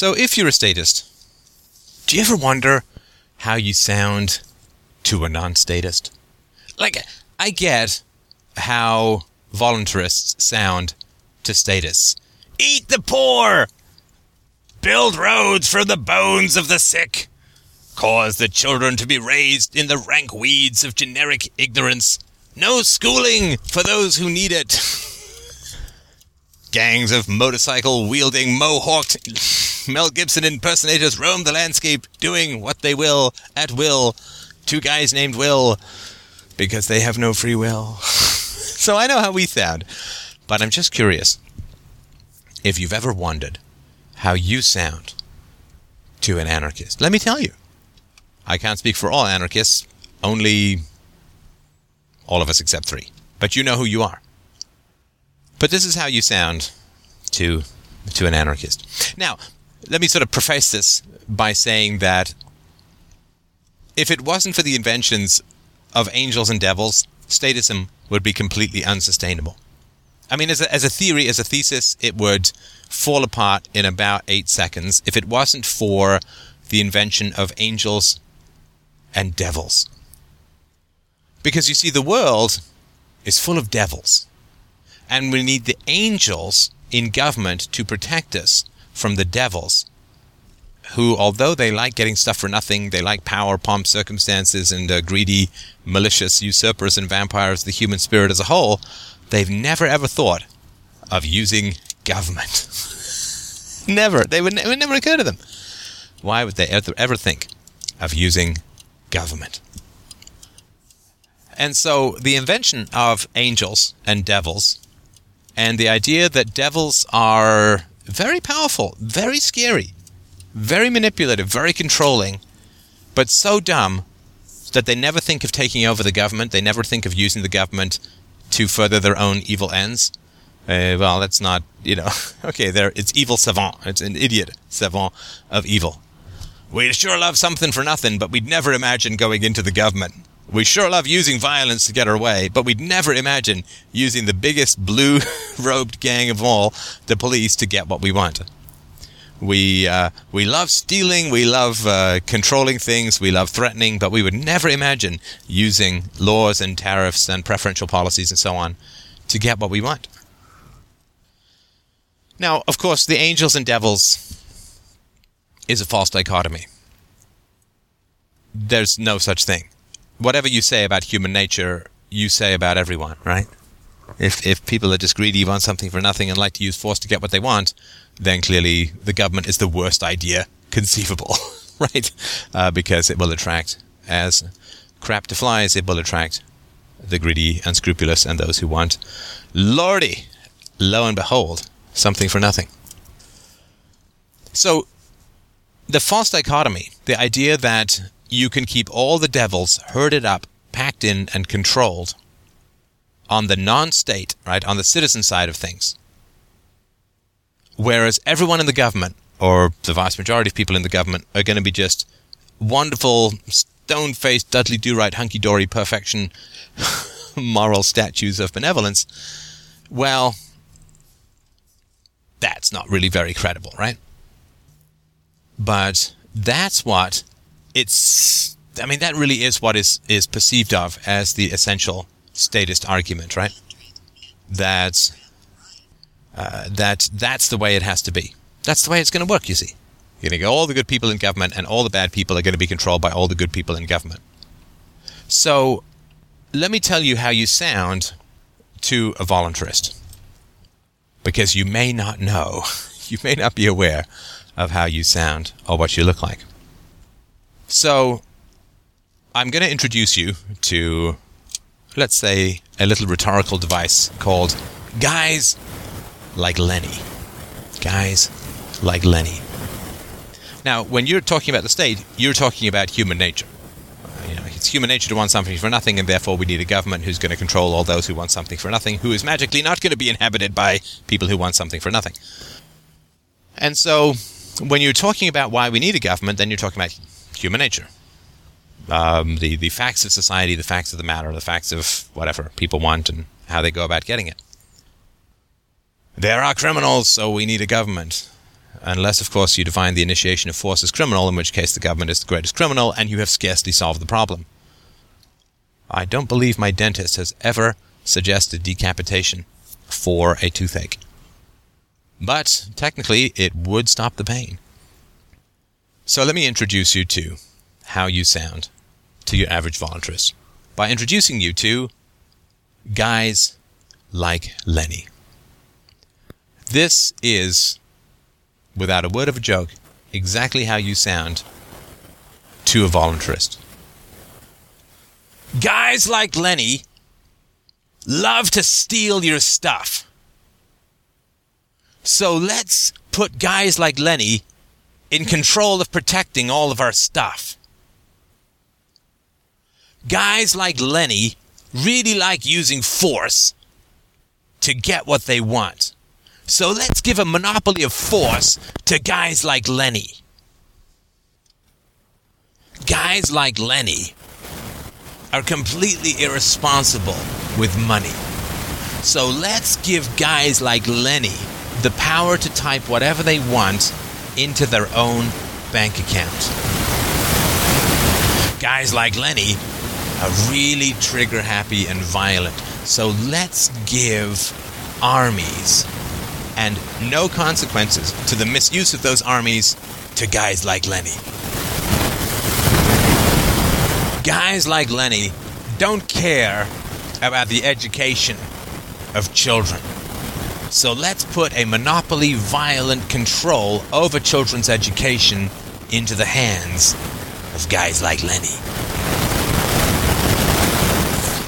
So, if you're a statist, do you ever wonder how you sound to a non statist? Like, I get how voluntarists sound to statists. Eat the poor! Build roads for the bones of the sick! Cause the children to be raised in the rank weeds of generic ignorance. No schooling for those who need it. Gangs of motorcycle wielding mohawked Mel Gibson impersonators roam the landscape doing what they will at will. Two guys named Will because they have no free will. so I know how we sound, but I'm just curious if you've ever wondered how you sound to an anarchist. Let me tell you. I can't speak for all anarchists, only all of us except three. But you know who you are. But this is how you sound to to an anarchist. Now, let me sort of preface this by saying that if it wasn't for the inventions of angels and devils, statism would be completely unsustainable. I mean, as a, as a theory, as a thesis, it would fall apart in about eight seconds if it wasn't for the invention of angels and devils. Because you see, the world is full of devils. And we need the angels in government to protect us from the devils, who, although they like getting stuff for nothing, they like power, pomp, circumstances, and uh, greedy, malicious usurpers and vampires, the human spirit as a whole, they've never ever thought of using government. never. They would, it would never occur to them. Why would they ever, ever think of using government? And so the invention of angels and devils, and the idea that devils are very powerful, very scary, very manipulative, very controlling, but so dumb that they never think of taking over the government, they never think of using the government to further their own evil ends. Uh, well, that's not, you know, okay, there it's evil savant. It's an idiot savant of evil. We'd sure love something for nothing, but we'd never imagine going into the government. We sure love using violence to get our way, but we'd never imagine using the biggest blue robed gang of all, the police, to get what we want. We uh, we love stealing, we love uh, controlling things, we love threatening, but we would never imagine using laws and tariffs and preferential policies and so on to get what we want. Now, of course, the angels and devils is a false dichotomy. There's no such thing. Whatever you say about human nature, you say about everyone, right? If if people are just greedy, want something for nothing, and like to use force to get what they want, then clearly the government is the worst idea conceivable, right? Uh, because it will attract, as crap to flies, it will attract the greedy, unscrupulous, and those who want, lordy, lo and behold, something for nothing. So, the false dichotomy, the idea that you can keep all the devils herded up, packed in, and controlled on the non state, right, on the citizen side of things. Whereas everyone in the government, or the vast majority of people in the government, are going to be just wonderful, stone faced, Dudley Do Right, hunky dory perfection, moral statues of benevolence. Well, that's not really very credible, right? But that's what it's I mean that really is what is is perceived of as the essential statist argument, right? That uh, that that's the way it has to be. That's the way it's going to work. You see, you're going to get all the good people in government, and all the bad people are going to be controlled by all the good people in government. So, let me tell you how you sound to a voluntarist, because you may not know, you may not be aware of how you sound or what you look like. So, I'm going to introduce you to, let's say, a little rhetorical device called Guys Like Lenny. Guys Like Lenny. Now, when you're talking about the state, you're talking about human nature. You know, it's human nature to want something for nothing, and therefore we need a government who's going to control all those who want something for nothing, who is magically not going to be inhabited by people who want something for nothing. And so, when you're talking about why we need a government, then you're talking about human nature. Um, the, the facts of society, the facts of the matter, the facts of whatever people want and how they go about getting it. There are criminals, so we need a government. Unless, of course, you define the initiation of force as criminal, in which case the government is the greatest criminal, and you have scarcely solved the problem. I don't believe my dentist has ever suggested decapitation for a toothache. But technically, it would stop the pain. So let me introduce you to how you sound to your average voluntarist by introducing you to guys like Lenny. This is, without a word of a joke, exactly how you sound to a voluntarist. Guys like Lenny love to steal your stuff. So let's put guys like Lenny in control of protecting all of our stuff. Guys like Lenny really like using force to get what they want. So let's give a monopoly of force to guys like Lenny. Guys like Lenny are completely irresponsible with money. So let's give guys like Lenny the power to type whatever they want into their own bank account. Guys like Lenny are really trigger happy and violent. So let's give armies and no consequences to the misuse of those armies to guys like Lenny. Guys like Lenny don't care about the education of children. So let's put a monopoly violent control over children's education into the hands of guys like Lenny.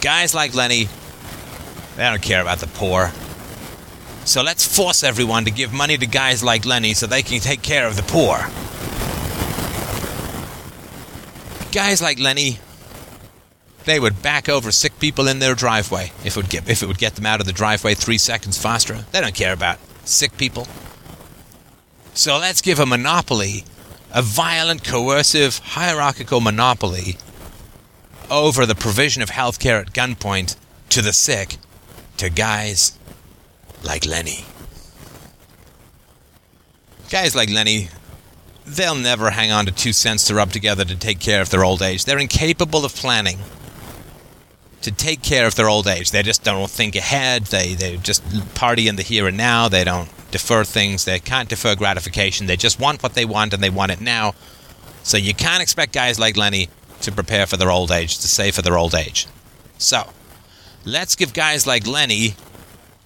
Guys like Lenny, they don't care about the poor. So let's force everyone to give money to guys like Lenny so they can take care of the poor. Guys like Lenny, they would back over sick people in their driveway if it would get if it would get them out of the driveway three seconds faster. They don't care about sick people. So let's give a monopoly, a violent, coercive, hierarchical monopoly over the provision of health care at gunpoint to the sick to guys like Lenny. Guys like Lenny, they'll never hang on to two cents to rub together to take care of their old age. They're incapable of planning to take care of their old age. They just don't think ahead. They they just party in the here and now. They don't defer things. They can't defer gratification. They just want what they want and they want it now. So you can't expect guys like Lenny to prepare for their old age, to save for their old age. So, let's give guys like Lenny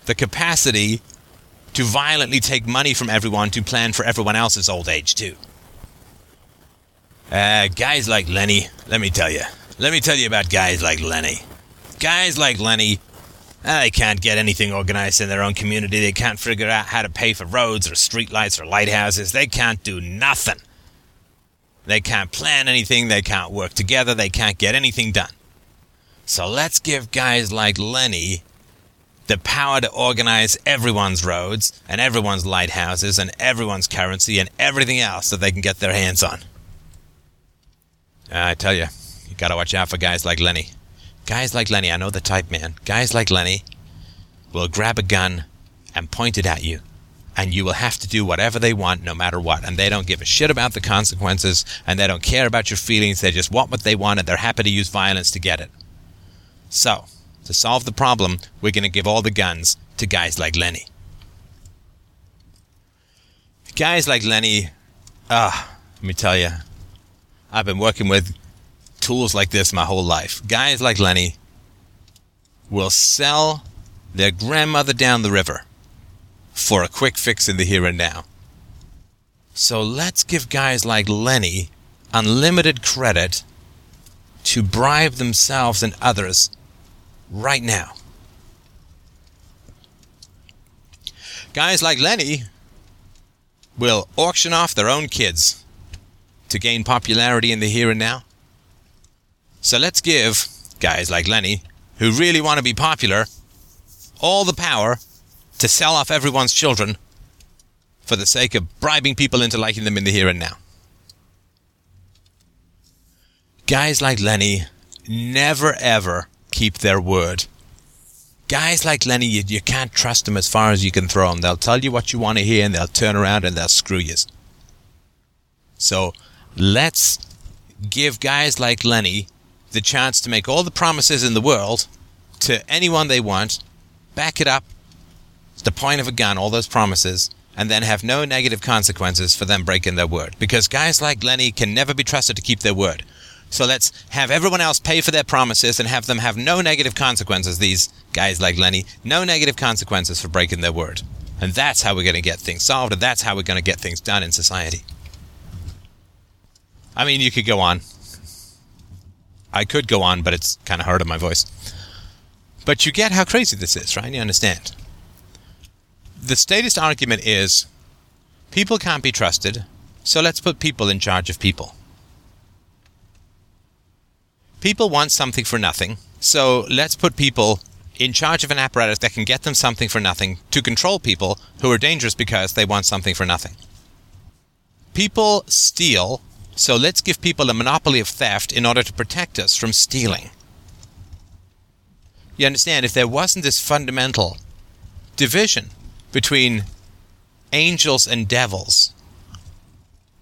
the capacity to violently take money from everyone to plan for everyone else's old age too. Uh, guys like Lenny, let me tell you. Let me tell you about guys like Lenny. Guys like Lenny, uh, they can't get anything organized in their own community. They can't figure out how to pay for roads or streetlights or lighthouses. They can't do nothing. They can't plan anything. They can't work together. They can't get anything done. So let's give guys like Lenny the power to organize everyone's roads and everyone's lighthouses and everyone's currency and everything else that they can get their hands on. I tell you, you gotta watch out for guys like Lenny. Guys like Lenny, I know the type, man. Guys like Lenny will grab a gun and point it at you. And you will have to do whatever they want no matter what. And they don't give a shit about the consequences and they don't care about your feelings. They just want what they want and they're happy to use violence to get it. So, to solve the problem, we're going to give all the guns to guys like Lenny. Guys like Lenny, ah, let me tell you, I've been working with tools like this my whole life. Guys like Lenny will sell their grandmother down the river for a quick fix in the here and now. So let's give guys like Lenny unlimited credit to bribe themselves and others right now. Guys like Lenny will auction off their own kids to gain popularity in the here and now. So let's give guys like Lenny, who really want to be popular, all the power to sell off everyone's children for the sake of bribing people into liking them in the here and now. Guys like Lenny never ever keep their word. guys like Lenny, you, you can't trust them as far as you can throw them. They'll tell you what you want to hear and they'll turn around and they'll screw you. So let's give guys like Lenny the chance to make all the promises in the world to anyone they want, back it up, the point of a gun, all those promises, and then have no negative consequences for them breaking their word. Because guys like Lenny can never be trusted to keep their word. So let's have everyone else pay for their promises and have them have no negative consequences, these guys like Lenny, no negative consequences for breaking their word. And that's how we're going to get things solved, and that's how we're going to get things done in society. I mean, you could go on. I could go on, but it's kind of hard on my voice. But you get how crazy this is, right? You understand. The statist argument is people can't be trusted, so let's put people in charge of people. People want something for nothing, so let's put people in charge of an apparatus that can get them something for nothing to control people who are dangerous because they want something for nothing. People steal, so let's give people a monopoly of theft in order to protect us from stealing. You understand, if there wasn't this fundamental division between angels and devils,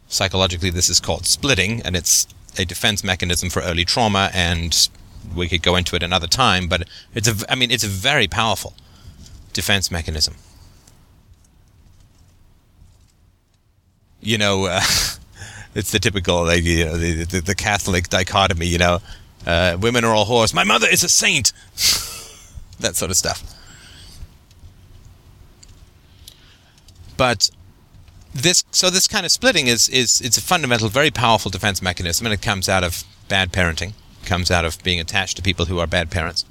psychologically this is called splitting, and it's a defense mechanism for early trauma, and we could go into it another time. But it's a, I mean, it's a very powerful defense mechanism. You know, uh, it's the typical, like, you know, the, the, the Catholic dichotomy. You know, uh, women are all whores. My mother is a saint. that sort of stuff. But this so this kind of splitting is is it's a fundamental, very powerful defense mechanism, and it comes out of bad parenting, comes out of being attached to people who are bad parents,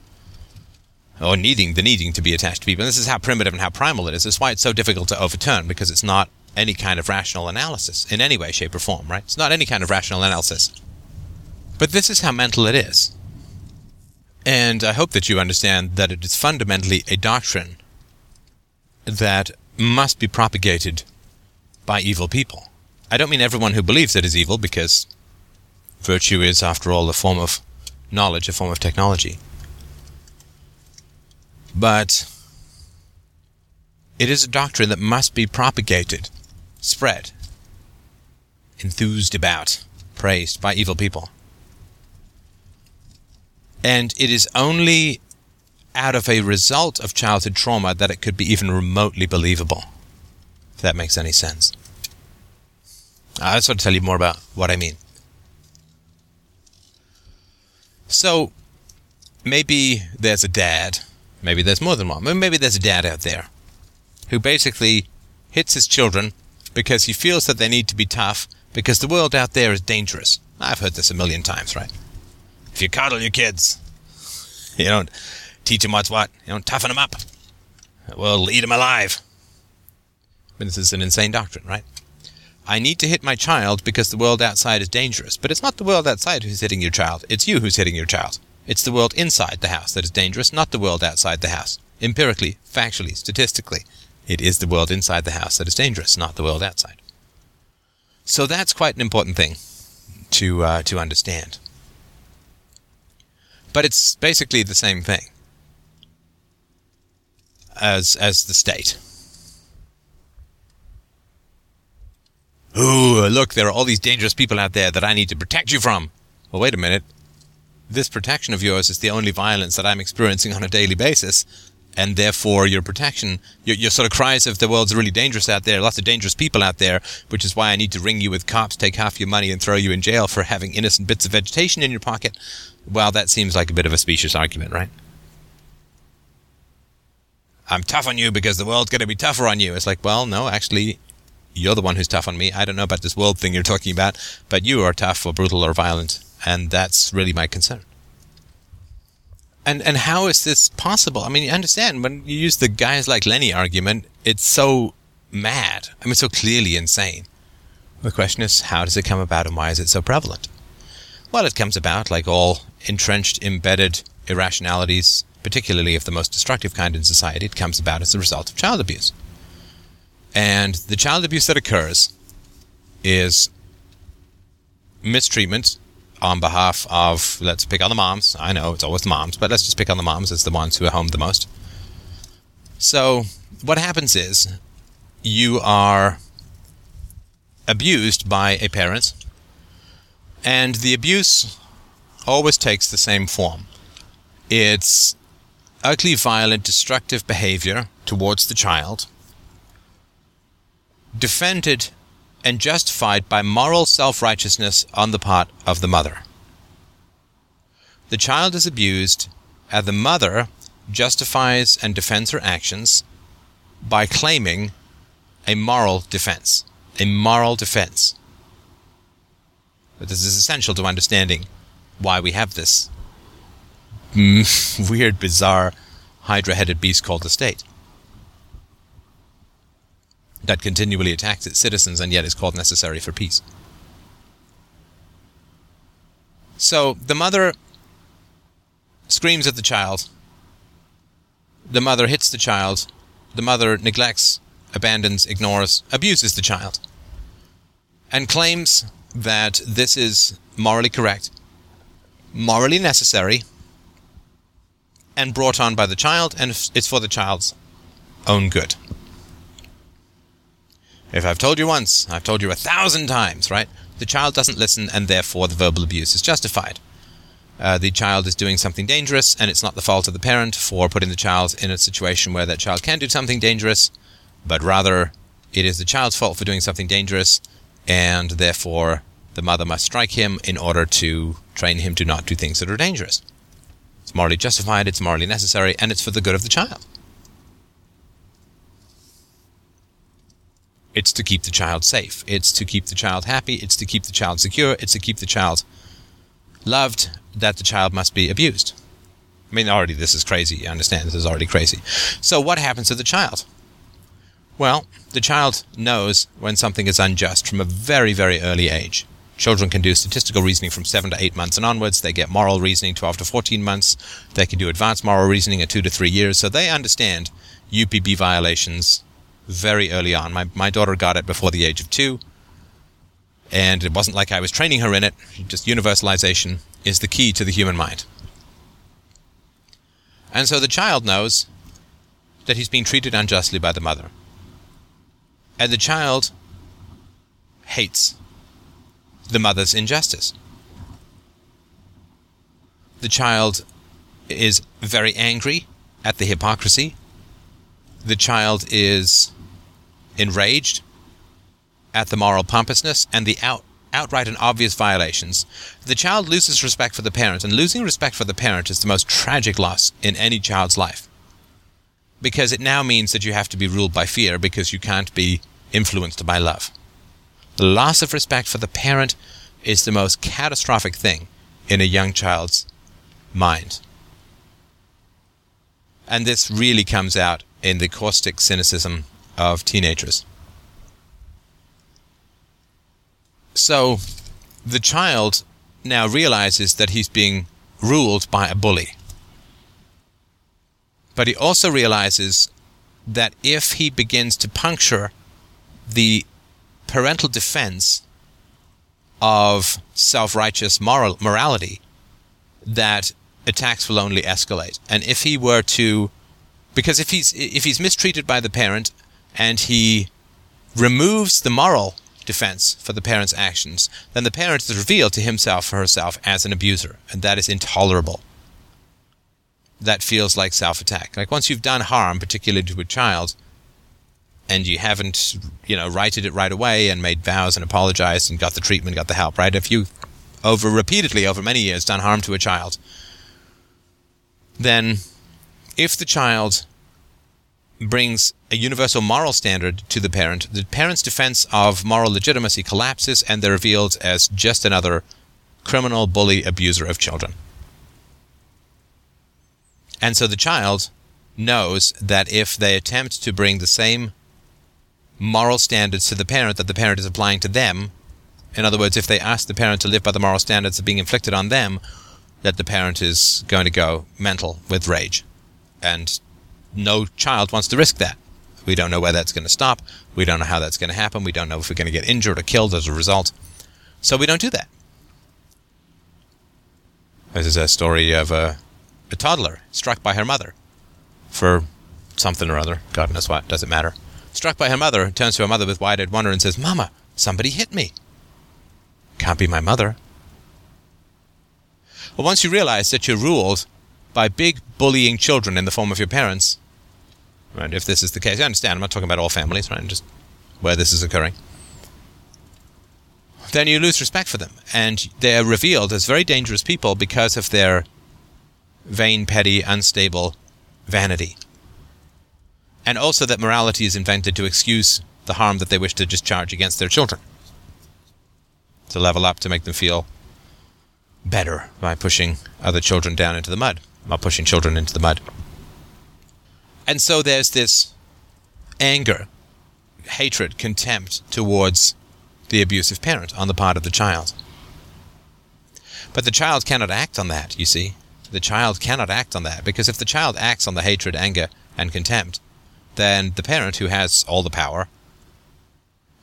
or needing the needing to be attached to people. And this is how primitive and how primal it is. That's why it's so difficult to overturn because it's not any kind of rational analysis in any way, shape, or form. Right? It's not any kind of rational analysis. But this is how mental it is. And I hope that you understand that it is fundamentally a doctrine that must be propagated by evil people. I don't mean everyone who believes it is evil, because virtue is, after all, a form of knowledge, a form of technology. But it is a doctrine that must be propagated, spread, enthused about, praised by evil people. And it is only out of a result of childhood trauma that it could be even remotely believable if that makes any sense. I just want to tell you more about what I mean. So, maybe there's a dad, maybe there's more than one, maybe there's a dad out there who basically hits his children because he feels that they need to be tough because the world out there is dangerous. I've heard this a million times, right? If you coddle your kids, you don't teach them what's what, you don't toughen them up, we'll eat them alive. But this is an insane doctrine, right? I need to hit my child because the world outside is dangerous. But it's not the world outside who's hitting your child. It's you who's hitting your child. It's the world inside the house that is dangerous, not the world outside the house. Empirically, factually, statistically, it is the world inside the house that is dangerous, not the world outside. So that's quite an important thing to uh, to understand. But it's basically the same thing as as the state. Ooh, look, there are all these dangerous people out there that I need to protect you from. Well, wait a minute. This protection of yours is the only violence that I'm experiencing on a daily basis. And therefore, your protection, your, your sort of cries of the world's really dangerous out there, lots of dangerous people out there, which is why I need to ring you with cops, take half your money, and throw you in jail for having innocent bits of vegetation in your pocket. Well, that seems like a bit of a specious argument, right? I'm tough on you because the world's going to be tougher on you. It's like, well, no, actually, you're the one who's tough on me. I don't know about this world thing you're talking about, but you are tough or brutal or violent, and that's really my concern. And and how is this possible? I mean, you understand when you use the guys like Lenny argument, it's so mad. I mean, so clearly insane. The question is, how does it come about, and why is it so prevalent? Well, it comes about like all entrenched, embedded irrationalities, particularly of the most destructive kind in society. It comes about as a result of child abuse. And the child abuse that occurs is mistreatment on behalf of, let's pick on the moms. I know it's always the moms, but let's just pick on the moms as the ones who are home the most. So, what happens is you are abused by a parent, and the abuse always takes the same form. It's ugly, violent, destructive behavior towards the child, defended and justified by moral self righteousness on the part of the mother. The child is abused, and the mother justifies and defends her actions by claiming a moral defense. A moral defense. But this is essential to understanding why we have this weird, bizarre, hydra headed beast called the state that continually attacks its citizens and yet is called necessary for peace. So the mother screams at the child. The mother hits the child. The mother neglects, abandons, ignores, abuses the child. And claims that this is morally correct, morally necessary, and brought on by the child, and it's for the child's own good. If I've told you once, I've told you a thousand times, right? The child doesn't listen, and therefore the verbal abuse is justified. Uh, the child is doing something dangerous, and it's not the fault of the parent for putting the child in a situation where that child can do something dangerous, but rather it is the child's fault for doing something dangerous, and therefore the mother must strike him in order to train him to not do things that are dangerous. It's morally justified, it's morally necessary, and it's for the good of the child. It's to keep the child safe. It's to keep the child happy. It's to keep the child secure. It's to keep the child loved that the child must be abused. I mean, already this is crazy. You understand? This is already crazy. So, what happens to the child? Well, the child knows when something is unjust from a very, very early age. Children can do statistical reasoning from 7 to 8 months and onwards. They get moral reasoning 12 to 14 months. They can do advanced moral reasoning at 2 to 3 years. So they understand UPB violations very early on. My, my daughter got it before the age of two, and it wasn't like I was training her in it. Just universalization is the key to the human mind. And so the child knows that he's being treated unjustly by the mother. And the child hates the mother's injustice. The child is very angry at the hypocrisy. The child is enraged at the moral pompousness and the out, outright and obvious violations, the child loses respect for the parent, and losing respect for the parent is the most tragic loss in any child's life. Because it now means that you have to be ruled by fear because you can't be influenced by love. The loss of respect for the parent is the most catastrophic thing in a young child's mind. And this really comes out in the caustic cynicism of teenagers. So the child now realizes that he's being ruled by a bully. But he also realizes that if he begins to puncture the parental defense of self righteous moral morality, that attacks will only escalate. And if he were to because if he's if he's mistreated by the parent and he removes the moral defense for the parent's actions, then the parent is revealed to himself or herself as an abuser, and that is intolerable. That feels like self attack. Like once you've done harm, particularly to a child, and you haven't, you know, righted it right away and made vows and apologized and got the treatment, got the help, right? If you over repeatedly over many years done harm to a child, then if the child brings a universal moral standard to the parent, the parent's defense of moral legitimacy collapses and they're revealed as just another criminal, bully, abuser of children. And so the child knows that if they attempt to bring the same moral standards to the parent that the parent is applying to them, in other words, if they ask the parent to live by the moral standards that are being inflicted on them, that the parent is going to go mental with rage and no child wants to risk that. We don't know where that's going to stop. We don't know how that's going to happen. We don't know if we're going to get injured or killed as a result. So we don't do that. This is a story of a, a toddler struck by her mother for something or other. God knows what. Doesn't matter. Struck by her mother, turns to her mother with wide-eyed wonder and says, Mama, somebody hit me. Can't be my mother. Well, once you realize that you're ruled by big bullying children in the form of your parents, right, if this is the case, I understand, I'm not talking about all families, right, just where this is occurring, then you lose respect for them. And they're revealed as very dangerous people because of their vain, petty, unstable vanity. And also that morality is invented to excuse the harm that they wish to discharge against their children. To level up, to make them feel better by pushing other children down into the mud, by pushing children into the mud. And so there's this anger, hatred, contempt towards the abusive parent on the part of the child. But the child cannot act on that, you see. The child cannot act on that, because if the child acts on the hatred, anger, and contempt, then the parent, who has all the power,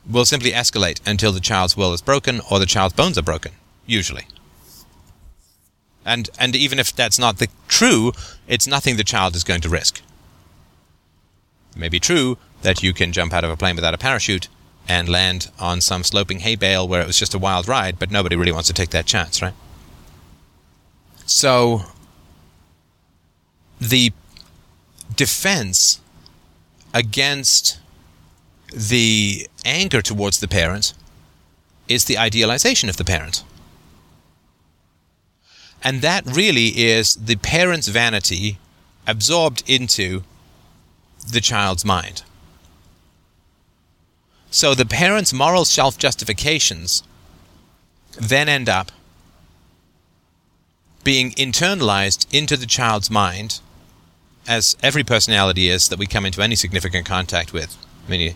will simply escalate until the child's will is broken or the child's bones are broken, usually. And and even if that's not the true, it's nothing the child is going to risk. It may be true that you can jump out of a plane without a parachute and land on some sloping hay bale where it was just a wild ride, but nobody really wants to take that chance, right? So the defense against the anger towards the parent is the idealization of the parent. And that really is the parent's vanity absorbed into the child's mind. So the parent's moral self justifications then end up being internalized into the child's mind, as every personality is that we come into any significant contact with. I mean, you,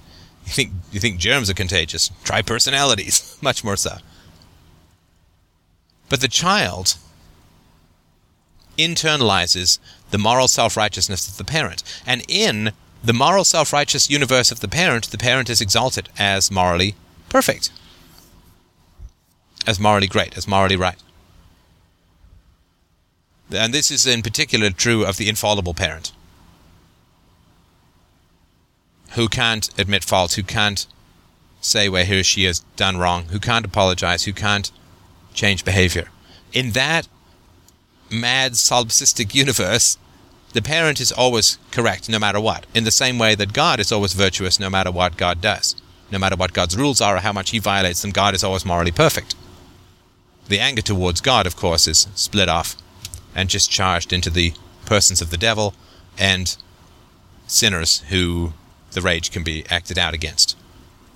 you think you think germs are contagious? Try personalities, much more so. But the child internalizes the moral self righteousness of the parent. And in the moral self righteous universe of the parent, the parent is exalted as morally perfect, as morally great, as morally right. And this is in particular true of the infallible parent, who can't admit fault, who can't say where he or she has done wrong, who can't apologize, who can't change behavior. In that mad solipsistic universe, the parent is always correct no matter what, in the same way that God is always virtuous no matter what God does. No matter what God's rules are or how much he violates them, God is always morally perfect. The anger towards God, of course, is split off and just charged into the persons of the devil and sinners who the rage can be acted out against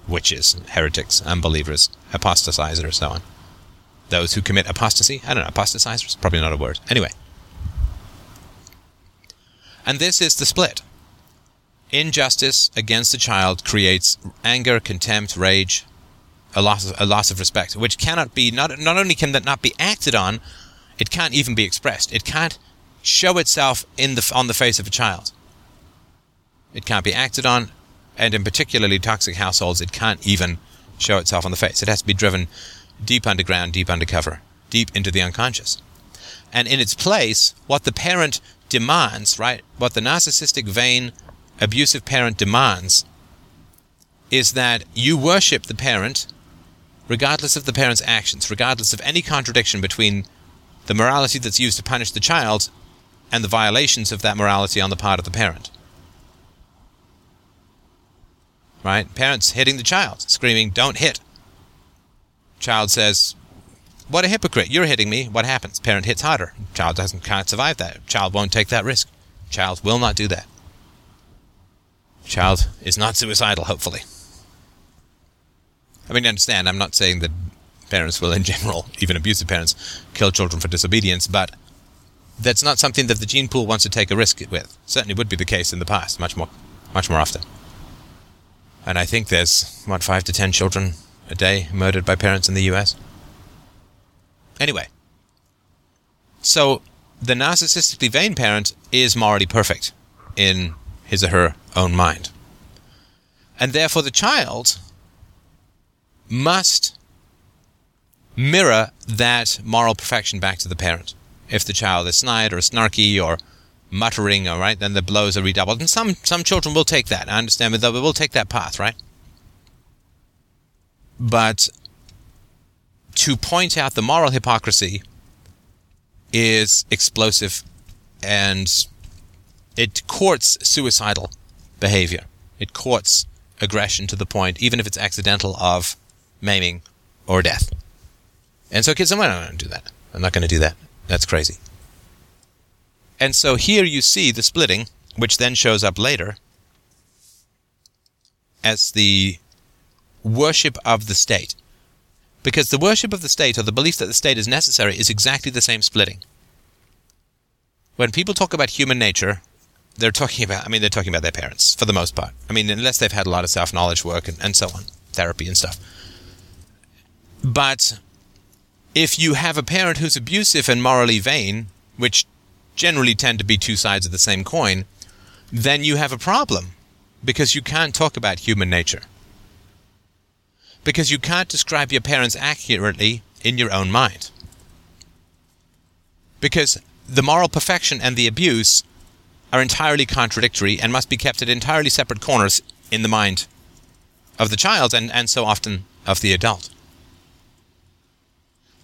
witches, heretics, unbelievers, apostatizers, and so on those who commit apostasy. I don't know, apostatizers? Probably not a word. Anyway. And this is the split. Injustice against the child creates anger, contempt, rage, a loss of, a loss of respect, which cannot be, not, not only can that not be acted on, it can't even be expressed. It can't show itself in the, on the face of a child. It can't be acted on, and in particularly toxic households, it can't even show itself on the face. It has to be driven deep underground, deep undercover, deep into the unconscious. And in its place, what the parent demands, right, what the narcissistic, vain, abusive parent demands is that you worship the parent regardless of the parent's actions, regardless of any contradiction between the morality that's used to punish the child and the violations of that morality on the part of the parent. Right? Parents hitting the child, screaming, Don't hit. Child says, What a hypocrite. You're hitting me. What happens? Parent hits harder. Child doesn't can't survive that. Child won't take that risk. Child will not do that. Child is not suicidal, hopefully. I mean, understand, I'm not saying that parents will, in general, even abusive parents, kill children for disobedience, but that's not something that the gene pool wants to take a risk with. Certainly would be the case in the past, much more, much more often. And I think there's, what, five to ten children a day murdered by parents in the US. Anyway, so the narcissistically vain parent is morally perfect in his or her own mind. And therefore, the child must mirror that moral perfection back to the parent. If the child is snide or snarky or muttering, all right, then the blows are redoubled. And some, some children will take that. I understand, but they will take that path, right? But to point out the moral hypocrisy is explosive and it courts suicidal behavior. It courts aggression to the point, even if it's accidental, of maiming or death. And so kids say, well, I don't going to do that. I'm not going to do that. That's crazy. And so here you see the splitting, which then shows up later as the worship of the state. Because the worship of the state, or the belief that the state is necessary, is exactly the same splitting. When people talk about human nature, they're talking about, I mean, they're talking about their parents, for the most part. I mean, unless they've had a lot of self knowledge work and, and so on, therapy and stuff. But if you have a parent who's abusive and morally vain, which generally tend to be two sides of the same coin, then you have a problem because you can't talk about human nature. Because you can't describe your parents accurately in your own mind. Because the moral perfection and the abuse are entirely contradictory and must be kept at entirely separate corners in the mind of the child and, and so often of the adult.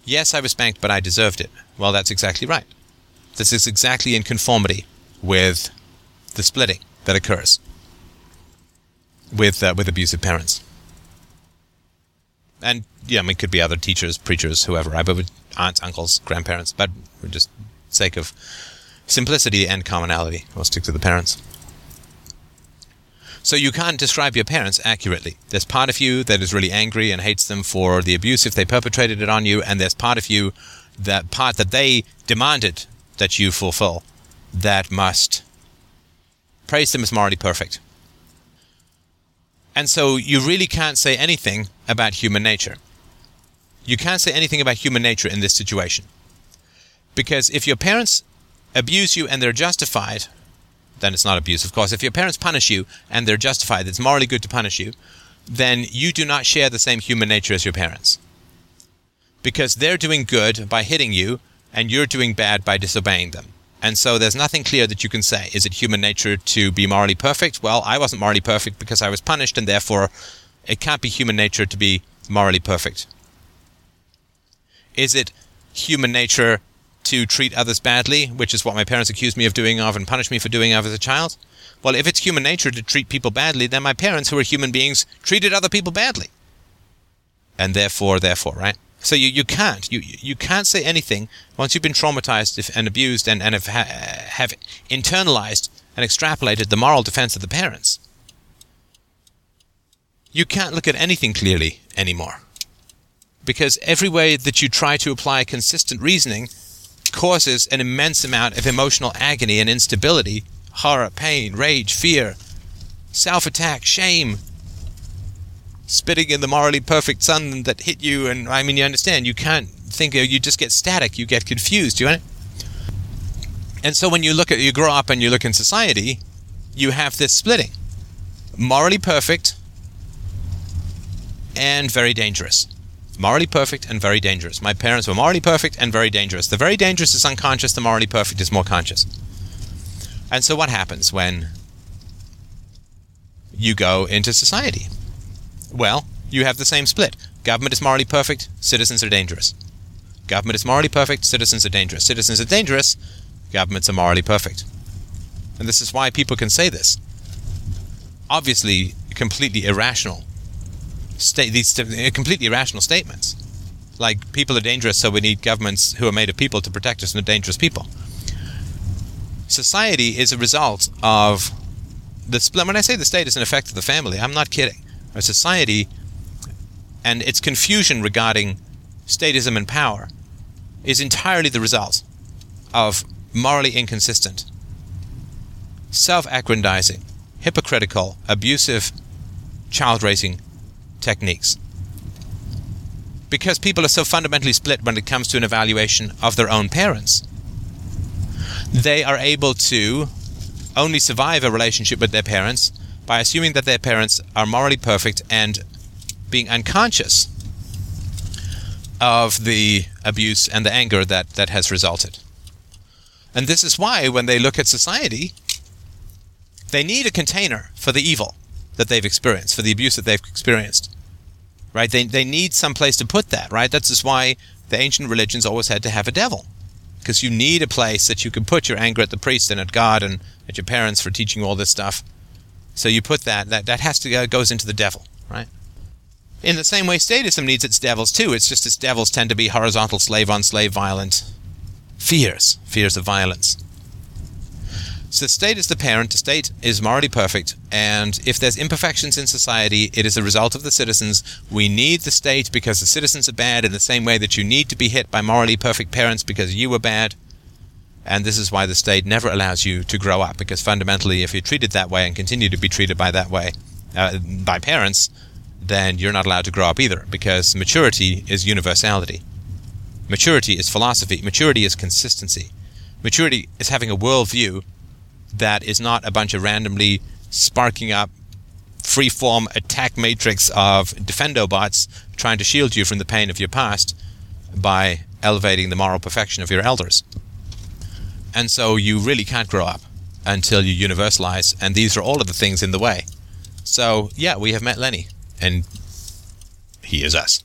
Yes, I was spanked, but I deserved it. Well, that's exactly right. This is exactly in conformity with the splitting that occurs with uh, with abusive parents. And yeah, I mean, it could be other teachers, preachers, whoever, right? But aunts, uncles, grandparents. But for just sake of simplicity and commonality, we'll stick to the parents. So you can't describe your parents accurately. There's part of you that is really angry and hates them for the abuse if they perpetrated it on you, and there's part of you that part that they demanded that you fulfill that must praise them as morally perfect. And so you really can't say anything about human nature. You can't say anything about human nature in this situation. Because if your parents abuse you and they're justified, then it's not abuse, of course. If your parents punish you and they're justified, it's morally good to punish you, then you do not share the same human nature as your parents. Because they're doing good by hitting you, and you're doing bad by disobeying them. And so there's nothing clear that you can say. Is it human nature to be morally perfect? Well, I wasn't morally perfect because I was punished, and therefore it can't be human nature to be morally perfect. Is it human nature to treat others badly, which is what my parents accused me of doing of and punished me for doing of as a child? Well, if it's human nature to treat people badly, then my parents, who are human beings, treated other people badly. And therefore, therefore, right? So you, you can't. You, you can't say anything once you've been traumatized and abused and, and have, have internalized and extrapolated the moral defense of the parents. You can't look at anything clearly anymore. Because every way that you try to apply consistent reasoning causes an immense amount of emotional agony and instability, horror, pain, rage, fear, self attack, shame, spitting in the morally perfect sun that hit you. And I mean, you understand, you can't think, you just get static, you get confused, you know? And so when you look at, you grow up and you look in society, you have this splitting morally perfect and very dangerous morally perfect and very dangerous. My parents were morally perfect and very dangerous. The very dangerous is unconscious, the morally perfect is more conscious. And so what happens when you go into society? Well, you have the same split. Government is morally perfect, citizens are dangerous. Government is morally perfect, citizens are dangerous. Citizens are dangerous, governments are morally perfect. And this is why people can say this. Obviously, completely irrational state these uh, completely irrational statements. Like people are dangerous, so we need governments who are made of people to protect us from dangerous people. Society is a result of the split. When I say the state is an effect of the family, I'm not kidding. A society and its confusion regarding statism and power is entirely the result of morally inconsistent, self aggrandizing, hypocritical, abusive child raising techniques. Because people are so fundamentally split when it comes to an evaluation of their own parents. They are able to only survive a relationship with their parents by assuming that their parents are morally perfect and being unconscious of the abuse and the anger that, that has resulted. And this is why, when they look at society, they need a container for the evil that they've experienced, for the abuse that they've experienced. Right? They, they need some place to put that, right? That's just why the ancient religions always had to have a devil. Because you need a place that you can put your anger at the priest and at God and at your parents for teaching all this stuff. So you put that, that, that has to go, goes into the devil, right? In the same way, statism needs its devils too. It's just its devils tend to be horizontal slave on slave violent fears, fears of violence. So the state is the parent, the state is morally perfect, and if there's imperfections in society, it is a result of the citizens. We need the state because the citizens are bad in the same way that you need to be hit by morally perfect parents because you were bad. And this is why the state never allows you to grow up, because fundamentally, if you're treated that way and continue to be treated by that way, uh, by parents, then you're not allowed to grow up either, because maturity is universality. Maturity is philosophy. Maturity is consistency. Maturity is having a worldview that is not a bunch of randomly sparking up free-form attack matrix of defendo bots trying to shield you from the pain of your past by elevating the moral perfection of your elders. And so you really can't grow up until you universalize, and these are all of the things in the way. So, yeah, we have met Lenny, and he is us.